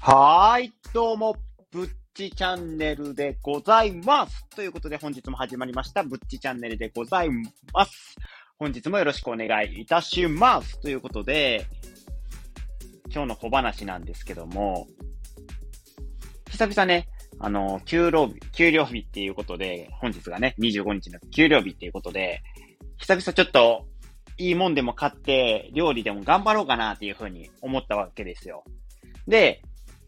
はーい、どうも、ぶっちチャンネルでございます。ということで本日も始まりました、ぶっちチャンネルでございます。本日もよろしくお願いいたします。ということで、今日の小話なんですけども、久々ね、あの、給料日、給料日っていうことで、本日がね、25日の給料日っていうことで、久々ちょっと、いいもんでも買って、料理でも頑張ろうかなっていうふうに思ったわけですよ。で、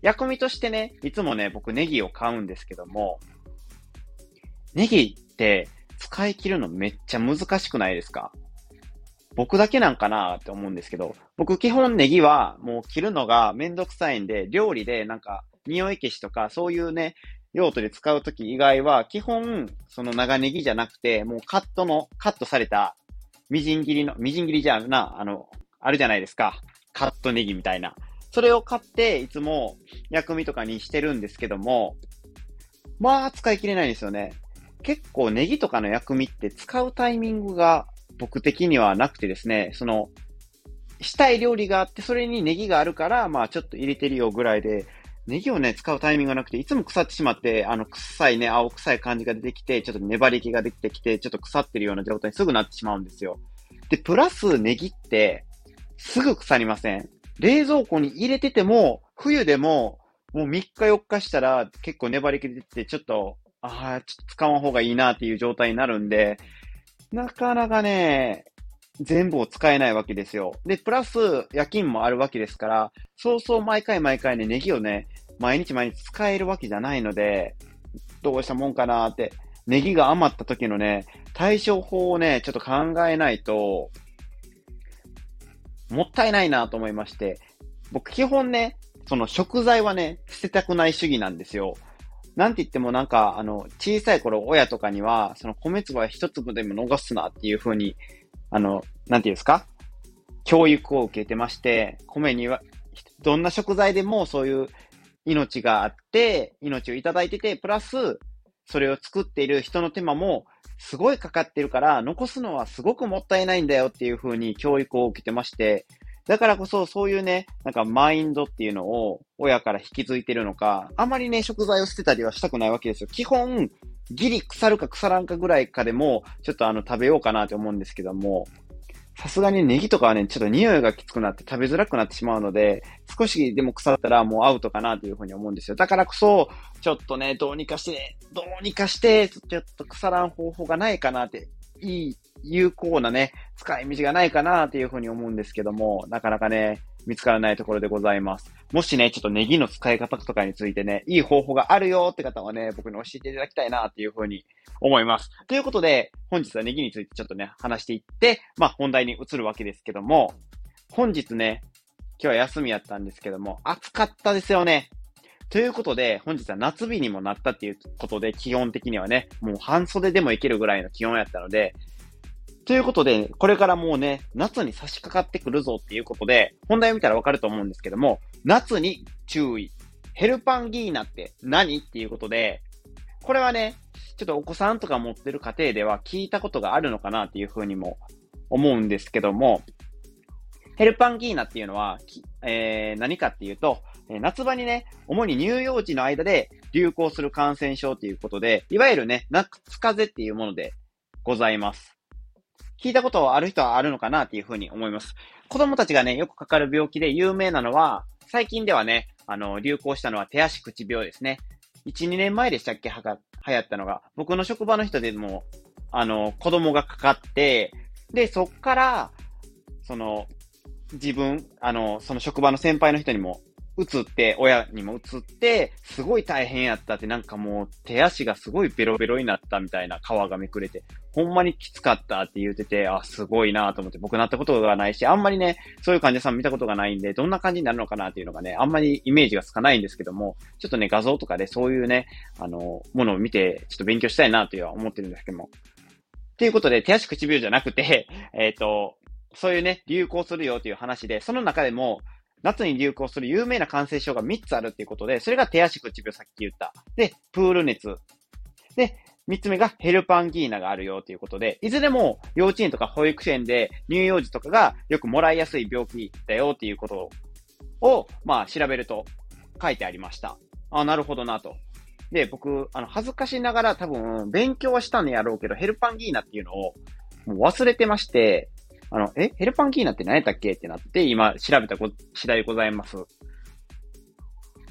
薬味としてね、いつもね、僕ネギを買うんですけども、ネギって使い切るのめっちゃ難しくないですか？僕だけなんかなって思うんですけど、僕基本ネギはもう切るのがめんどくさいんで、料理でなんか匂い消しとかそういうね、用途で使うとき以外は、基本、その長ネギじゃなくて、もうカットの、カットされた、みじん切りの、みじん切りじゃな、あの、あるじゃないですか。カットネギみたいな。それを買って、いつも薬味とかにしてるんですけども、まあ、使い切れないんですよね。結構ネギとかの薬味って使うタイミングが僕的にはなくてですね、その、したい料理があって、それにネギがあるから、まあちょっと入れてるよぐらいで、ネギをね、使うタイミングがなくて、いつも腐ってしまって、あの、臭いね、青臭い感じが出てきて、ちょっと粘り気ができてきて、ちょっと腐ってるような状態にすぐなってしまうんですよ。で、プラスネギって、すぐ腐りません。冷蔵庫に入れてても、冬でも、もう3日4日したら結構粘り気出てて、ちょっと、ああ、ちょっと使わん方がいいなっていう状態になるんで、なかなかね、全部を使えないわけですよ。で、プラス夜勤もあるわけですから、そうそう毎回毎回ね、ネギをね、毎日毎日使えるわけじゃないので、どうしたもんかなって、ネギが余った時のね、対処法をね、ちょっと考えないと、もったいないなと思いまして、僕基本ね、その食材はね、捨てたくない主義なんですよ。なんて言ってもなんか、あの、小さい頃親とかには、その米粒は一粒でも逃すなっていう風に、あの、なんていうんですか？教育を受けてまして、米には、どんな食材でもそういう命があって、命をいただいてて、プラス、それを作っている人の手間もすごいかかってるから、残すのはすごくもったいないんだよっていう風に教育を受けてまして、だからこそそういうね、なんかマインドっていうのを親から引き継いでるのか、あまりね、食材を捨てたりはしたくないわけですよ。基本、ギリ腐るか腐らんかぐらいかでも、ちょっとあの食べようかなと思うんですけども、さすがにネギとかはね、ちょっと匂いがきつくなって食べづらくなってしまうので、少しでも腐ったらもうアウトかなというふうに思うんですよ。だからこそ、ちょっとね、どうにかして、どうにかして、ちょっと腐らん方法がないかなって、いい、有効なね、使い道がないかなというふうに思うんですけども、なかなかね、見つからないところでございます。もしね、ちょっとネギの使い方とかについてね、いい方法があるよって方はね、僕に教えていただきたいなっていうふうに思います。ということで、本日はネギについてちょっとね、話していって、まあ本題に移るわけですけども、本日ね、今日は休みやったんですけども、暑かったですよね。ということで、本日は夏日にもなったっていうことで、基本的にはね、もう半袖でもいけるぐらいの気温やったので、ということで、これからもうね、夏に差し掛かってくるぞっていうことで、本題を見たらわかると思うんですけども、夏に注意。ヘルパンギーナって何っていうことで、これはね、ちょっとお子さんとか持ってる家庭では聞いたことがあるのかなっていうふうにも思うんですけども、ヘルパンギーナっていうのは、えー、何かっていうと、夏場にね、主に乳幼児の間で流行する感染症ということで、いわゆるね、夏風邪っていうものでございます。聞いたことある人はあるのかなっていうふうに思います。子供たちがね、よくかかる病気で有名なのは、最近ではね、あの、流行したのは手足口病ですね。1、2年前でしたっけはが、流行ったのが。僕の職場の人でも、あの、子供がかかって、で、そっから、その、自分、あの、その職場の先輩の人にも移って、親にも移って、すごい大変やったって、なんかもう手足がすごいベロベロになったみたいな皮がめくれて、ほんまにきつかったって言ってて、あ、すごいなと思って、僕なったことがないし、あんまりね、そういう患者さん見たことがないんで、どんな感じになるのかなっていうのがね、あんまりイメージがつかないんですけども、ちょっとね、画像とかでそういうね、あの、ものを見て、ちょっと勉強したいなというのは思ってるんですけども。っていうことで、手足口病じゃなくて、えっ、ー、と、そういうね、流行するよという話で、その中でも、夏に流行する有名な感染症が3つあるっていうことで、それが手足口病、さっき言った。で、プール熱。で、3つ目がヘルパンギーナがあるよということで、いずれも幼稚園とか保育園で乳幼児とかがよくもらいやすい病気だよっていうことを、まあ調べると書いてありました。あ、なるほどなと。で、僕、あの、恥ずかしながら多分、勉強はしたんやろうけど、ヘルパンギーナっていうのを、もう忘れてまして、あの、え、ヘルパンギーナって何やったっけ？ってなって、今、調べた次第でございます。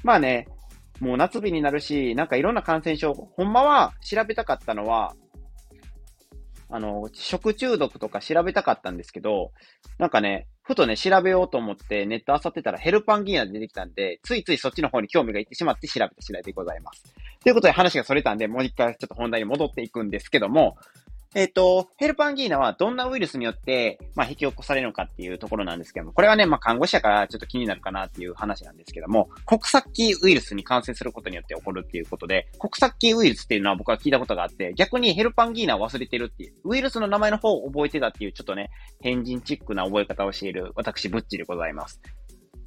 まあね、もう夏日になるし、なんかいろんな感染症、ほんまは調べたかったのは、あの、食中毒とか調べたかったんですけど、なんかね、ふとね、調べようと思ってネット漁ってたらヘルパンギーナ出てきたんで、ついついそっちの方に興味がいってしまって調べた次第でございます。ということで話がそれたんで、もう一回ちょっと本題に戻っていくんですけども、えっ、ー、と、ヘルパンギーナはどんなウイルスによって、まあ、引き起こされるのかっていうところなんですけども、これはね、まあ、看護師やからちょっと気になるかなっていう話なんですけども、国策キウイルスに感染することによって起こるっていうことで、国策キウイルスっていうのは僕は聞いたことがあって、逆にヘルパンギーナを忘れてるっていう、ウイルスの名前の方を覚えてたっていう、ちょっとね、変人チックな覚え方をしている、私、ブッチでございます。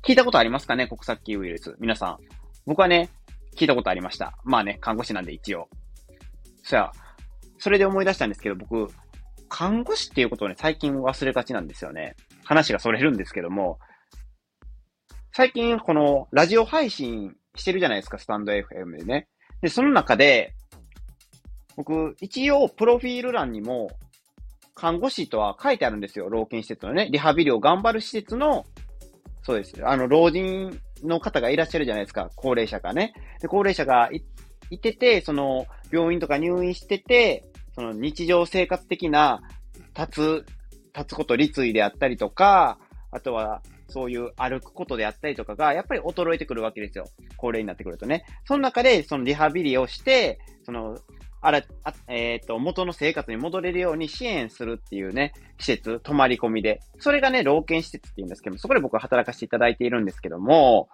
聞いたことありますかね？国策キウイルス。皆さん。僕はね、聞いたことありました。まあね、看護師なんで一応。そや、それで思い出したんですけど、僕、看護師っていうことをね、最近忘れがちなんですよね。話がそれるんですけども、最近このラジオ配信してるじゃないですか、スタンド FM でね。で、その中で、僕、一応、プロフィール欄にも、看護師とは書いてあるんですよ。老健施設のね。リハビリを頑張る施設の、そうです。あの、老人の方がいらっしゃるじゃないですか。高齢者がね。で、高齢者がいいてて、その、病院とか入院してて、その日常生活的な立つ、立つこと、立位であったりとか、あとは、そういう歩くことであったりとかが、やっぱり衰えてくるわけですよ。高齢になってくるとね。その中で、そのリハビリをして、その、あら、あえっ、ー、と、元の生活に戻れるように支援するっていうね、施設、泊まり込みで。それがね、老犬施設って言うんですけども、そこで僕は働かせていただいているんですけども、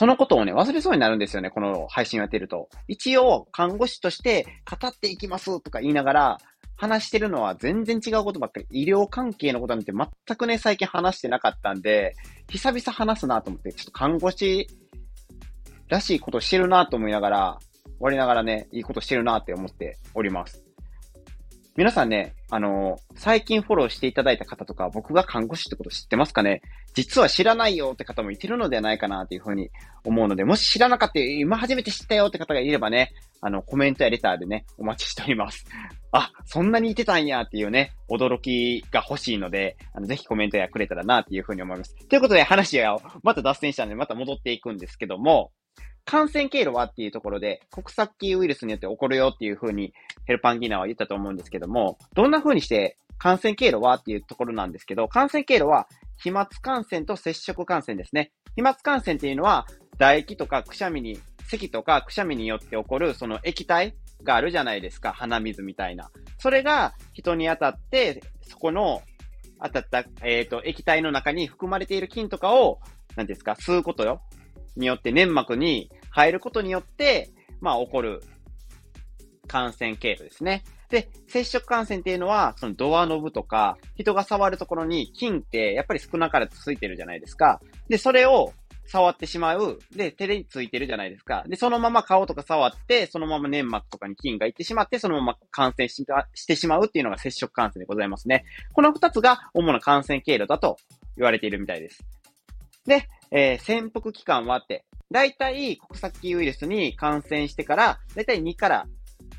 そのことをね、忘れそうになるんですよね、この配信をやってると。一応、看護師として語っていきますとか言いながら、話してるのは全然違うことばっかり。医療関係のことなんて全くね、最近話してなかったんで、久々話すなと思って、ちょっと看護師らしいことしてるなと思いながら、終わりながらね、いいことしてるなって思っております。皆さんね、あのー、最近フォローしていただいた方とか、僕が看護師ってこと知ってますかね？実は知らないよって方もいてるのではないかなというふうに思うので、もし知らなかった、今初めて知ったよって方がいればね、あの、コメントやレターでね、お待ちしております。あ、そんなにいてたんやっていうね、驚きが欲しいので、あの、ぜひコメントやくれたらなっていうふうに思います。ということで話をまた脱線したので、また戻っていくんですけども、感染経路はっていうところで、国策キウイルスによって起こるよっていうふうにヘルパンギーナは言ったと思うんですけども、どんな風にして感染経路はっていうところなんですけど、感染経路は飛沫感染と接触感染ですね。飛沫感染っていうのは、唾液とかくしゃみに、咳とかくしゃみによって起こるその液体があるじゃないですか。鼻水みたいな。それが人に当たって、そこの当たった、えっ、ー、と、液体の中に含まれている菌とかを、何ですか、吸うことよ。によって粘膜に入ることによって、まあ起こる感染経路ですね。で、接触感染っていうのは、そのドアノブとか、人が触るところに菌ってやっぱり少なからずついてるじゃないですか。で、それを触ってしまう。で、手についてるじゃないですか。で、そのまま顔とか触って、そのまま粘膜とかに菌がいってしまって、そのまま感染してしまうっていうのが接触感染でございますね。この二つが主な感染経路だと言われているみたいです。で、えー、潜伏期間はって、だいたい国際ウイルスに感染してから、だいたい2から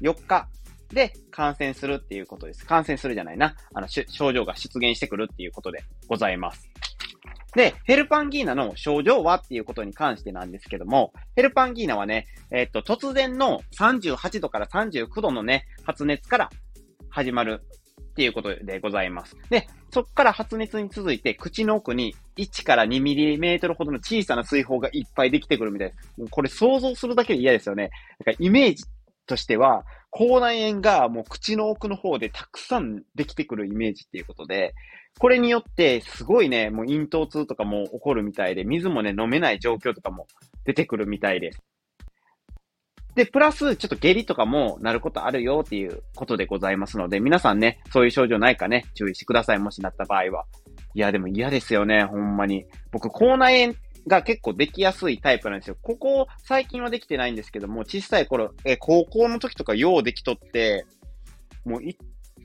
4日で感染するっていうことです。感染するじゃないな。あの、症状が出現してくるっていうことでございます。で、ヘルパンギーナの症状はっていうことに関してなんですけども、ヘルパンギーナはね、えっと、突然の38度から39度のね、発熱から始まるっていうことでございます。で、そこから発熱に続いて、口の奥に1から2ミリメートルほどの小さな水泡がいっぱいできてくるみたいです。もうこれ想像するだけで嫌ですよね。だからイメージとしては、口内炎がもう口の奥の方でたくさんできてくるイメージっていうことで、これによってすごいね、もう咽頭痛とかも起こるみたいで、水もね、飲めない状況とかも出てくるみたいです。で、プラス、ちょっと下痢とかもなることあるよっていうことでございますので、皆さんね、そういう症状ないかね、注意してください。もしなった場合は。いや、でも嫌ですよね、ほんまに。僕、口内炎が結構できやすいタイプなんですよ。ここ、最近はできてないんですけども、小さい頃、え、高校の時とかようできとって、もうい、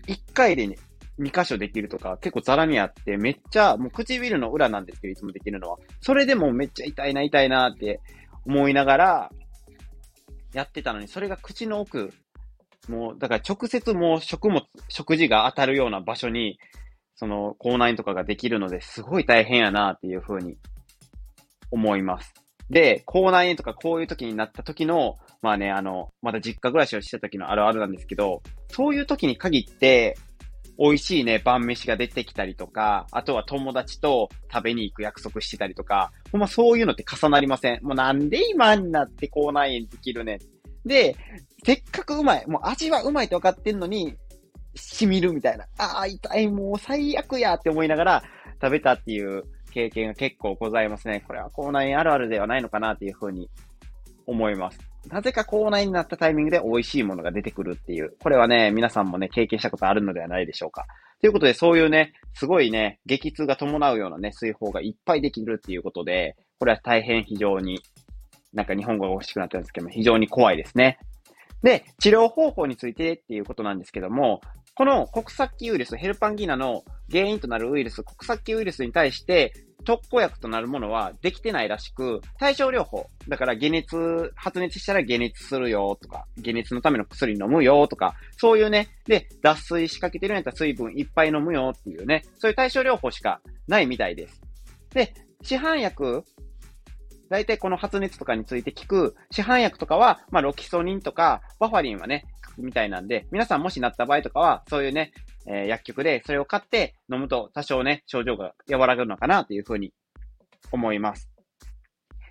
一回でね、2箇所できるとか結構ザラにあって、めっちゃ、もう唇の裏なんですけど、いつもできるのは。それでもめっちゃ痛いな、痛いなって思いながら、やってたのに、それが口の奥、もう、だから直接もう食物、食事が当たるような場所に、その、口内炎とかができるので、すごい大変やなっていうふうに思います。で、口内炎とかこういう時になった時の、まあね、あの、まだ実家暮らしをした時のあるあるなんですけど、そういう時に限って、美味しいね、晩飯が出てきたりとか、あとは友達と食べに行く約束してたりとか、ほんまそういうのって重なりません。もうなんで今になって口内炎できるね。で、せっかくうまい、もう味はうまいって分かってんのに、染みるみたいな。ああ、痛い、もう最悪やって思いながら食べたっていう経験が結構ございますね。これは口内炎あるあるではないのかなっていうふうに思います。なぜか口内になったタイミングで美味しいものが出てくるっていう。これはね、皆さんもね、経験したことあるのではないでしょうか。ということで、そういうね、すごいね、激痛が伴うようなね、水泡がいっぱいできるっていうことで、これは大変非常に、なんか日本語が欲しくなったんですけども、非常に怖いですね。で、治療方法についてっていうことなんですけども、この国殺菌ウイルス、ヘルパンギーナの原因となるウイルス、国殺菌ウイルスに対して、特効薬となるものはできてないらしく、対症療法。だから解熱、発熱したら解熱するよとか、解熱のための薬飲むよとか、そういうね、で、脱水仕掛けてるんやったら水分いっぱい飲むよっていうね、そういう対症療法しかないみたいです。で、市販薬、大体この発熱とかについて効く市販薬とかは、まあ、ロキソニンとか、バファリンはね、みたいなんで、皆さんもしなった場合とかは、そういうね、えー、薬局でそれを買って飲むと多少ね、症状が和らぐのかなというふうに思います。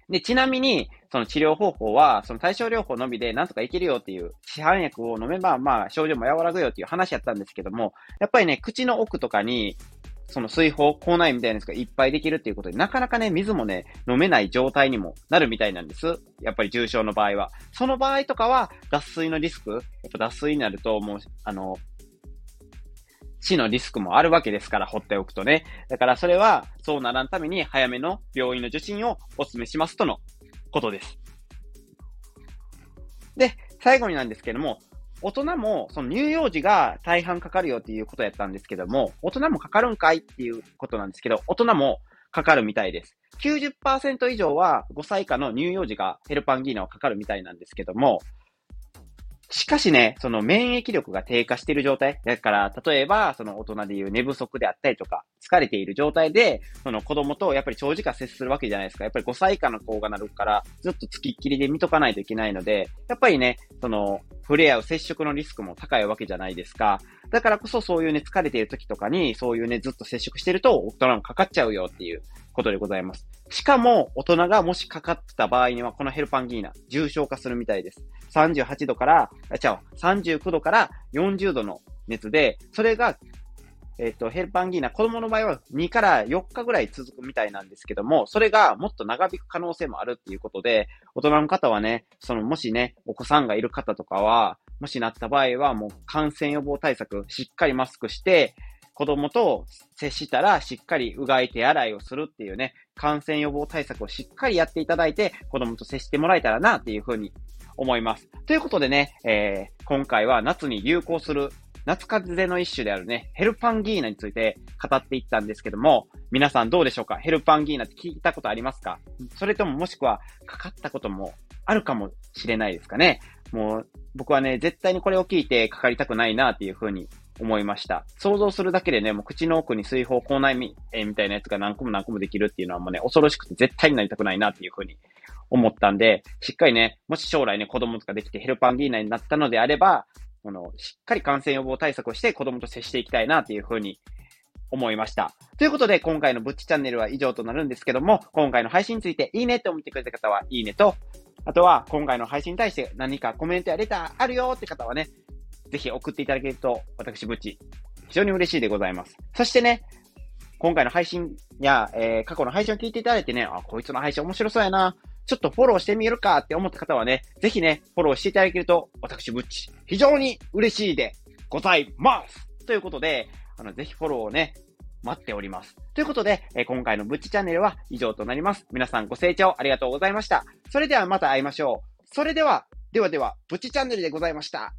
で、ちなみに、その治療方法は、その対症療法のみでなんとかいけるよっていう市販薬を飲めば、まあ、症状も和らぐよっていう話やったんですけども、やっぱりね、口の奥とかに、その水泡、口内みたいなやつがいっぱいできるっていうことで、なかなかね、水もね、飲めない状態にもなるみたいなんです。やっぱり重症の場合は。その場合とかは、脱水のリスク、やっぱ脱水になると、もう、あの、死のリスクもあるわけですから、放っておくとね。だからそれは、そうならんために早めの病院の受診をお勧めしますとのことです。で、最後になんですけども、大人も、その乳幼児が大半かかるよっていうことやったんですけども、大人もかかるんかいっていうことなんですけど、大人もかかるみたいです。90%以上は5歳以下の乳幼児がヘルパンギーナをかかるみたいなんですけども、しかしね、その免疫力が低下している状態。だから、例えば、その大人でいう寝不足であったりとか、疲れている状態で、その子供とやっぱり長時間接するわけじゃないですか。やっぱり5歳以下の子がなるから、ずっと付きっきりで見とかないといけないので、やっぱりね、その、触れ合う接触のリスクも高いわけじゃないですか。だからこそそういうね、疲れている時とかに、そういうね、ずっと接触してると、大人もかかっちゃうよっていうことでございます。しかも、大人がもしかかってた場合には、このヘルパンギーナ、重症化するみたいです。38度から、あ、違う、39度から40度の熱で、それが、えっ、と、ヘルパンギーナ、子供の場合は2から4日ぐらい続くみたいなんですけども、それがもっと長引く可能性もあるっていうことで、大人の方はね、その、もしね、お子さんがいる方とかは、もしなった場合は、もう感染予防対策、しっかりマスクして、子供と接したらしっかりうがい手洗いをするっていうね、感染予防対策をしっかりやっていただいて、子供と接してもらえたらなっていうふうに思います。ということでね、えー、今回は夏に流行する夏風邪の一種であるね、ヘルパンギーナについて語っていったんですけども、皆さんどうでしょうか？ヘルパンギーナって聞いたことありますか？それとももしくはかかったこともあるかもしれないですかね？もう僕はね、絶対にこれを聞いてかかりたくないなっていうふうに思いました。想像するだけでね、もう口の奥に水泡、口内み、え、みたいなやつが何個も何個もできるっていうのはもうね、恐ろしくて絶対になりたくないなっていうふうに思ったんで、しっかりね、もし将来ね、子供とかできてヘルパンギーナになったのであれば、この、しっかり感染予防対策をして子供と接していきたいなっていうふうに思いました。ということで、今回のブッチチャンネルは以上となるんですけども、今回の配信についていいねって思ってくれた方は、いいねと、あとは、今回の配信に対して何かコメントやレターあるよって方はね、ぜひ送っていただけると、私、ブッチ、非常に嬉しいでございます。そしてね、今回の配信や、えー、過去の配信を聞いていただいてね、あ、こいつの配信面白そうやな。ちょっとフォローしてみるかって思った方はね、ぜひね、フォローしていただけると、私、ブッチ、非常に嬉しいでございますということで、あの、ぜひフォローをね、待っております。ということで、え、今回のブッチチャンネルは以上となります。皆さんご清聴ありがとうございました。それではまた会いましょう。それでは、ではでは、ブッチチャンネルでございました。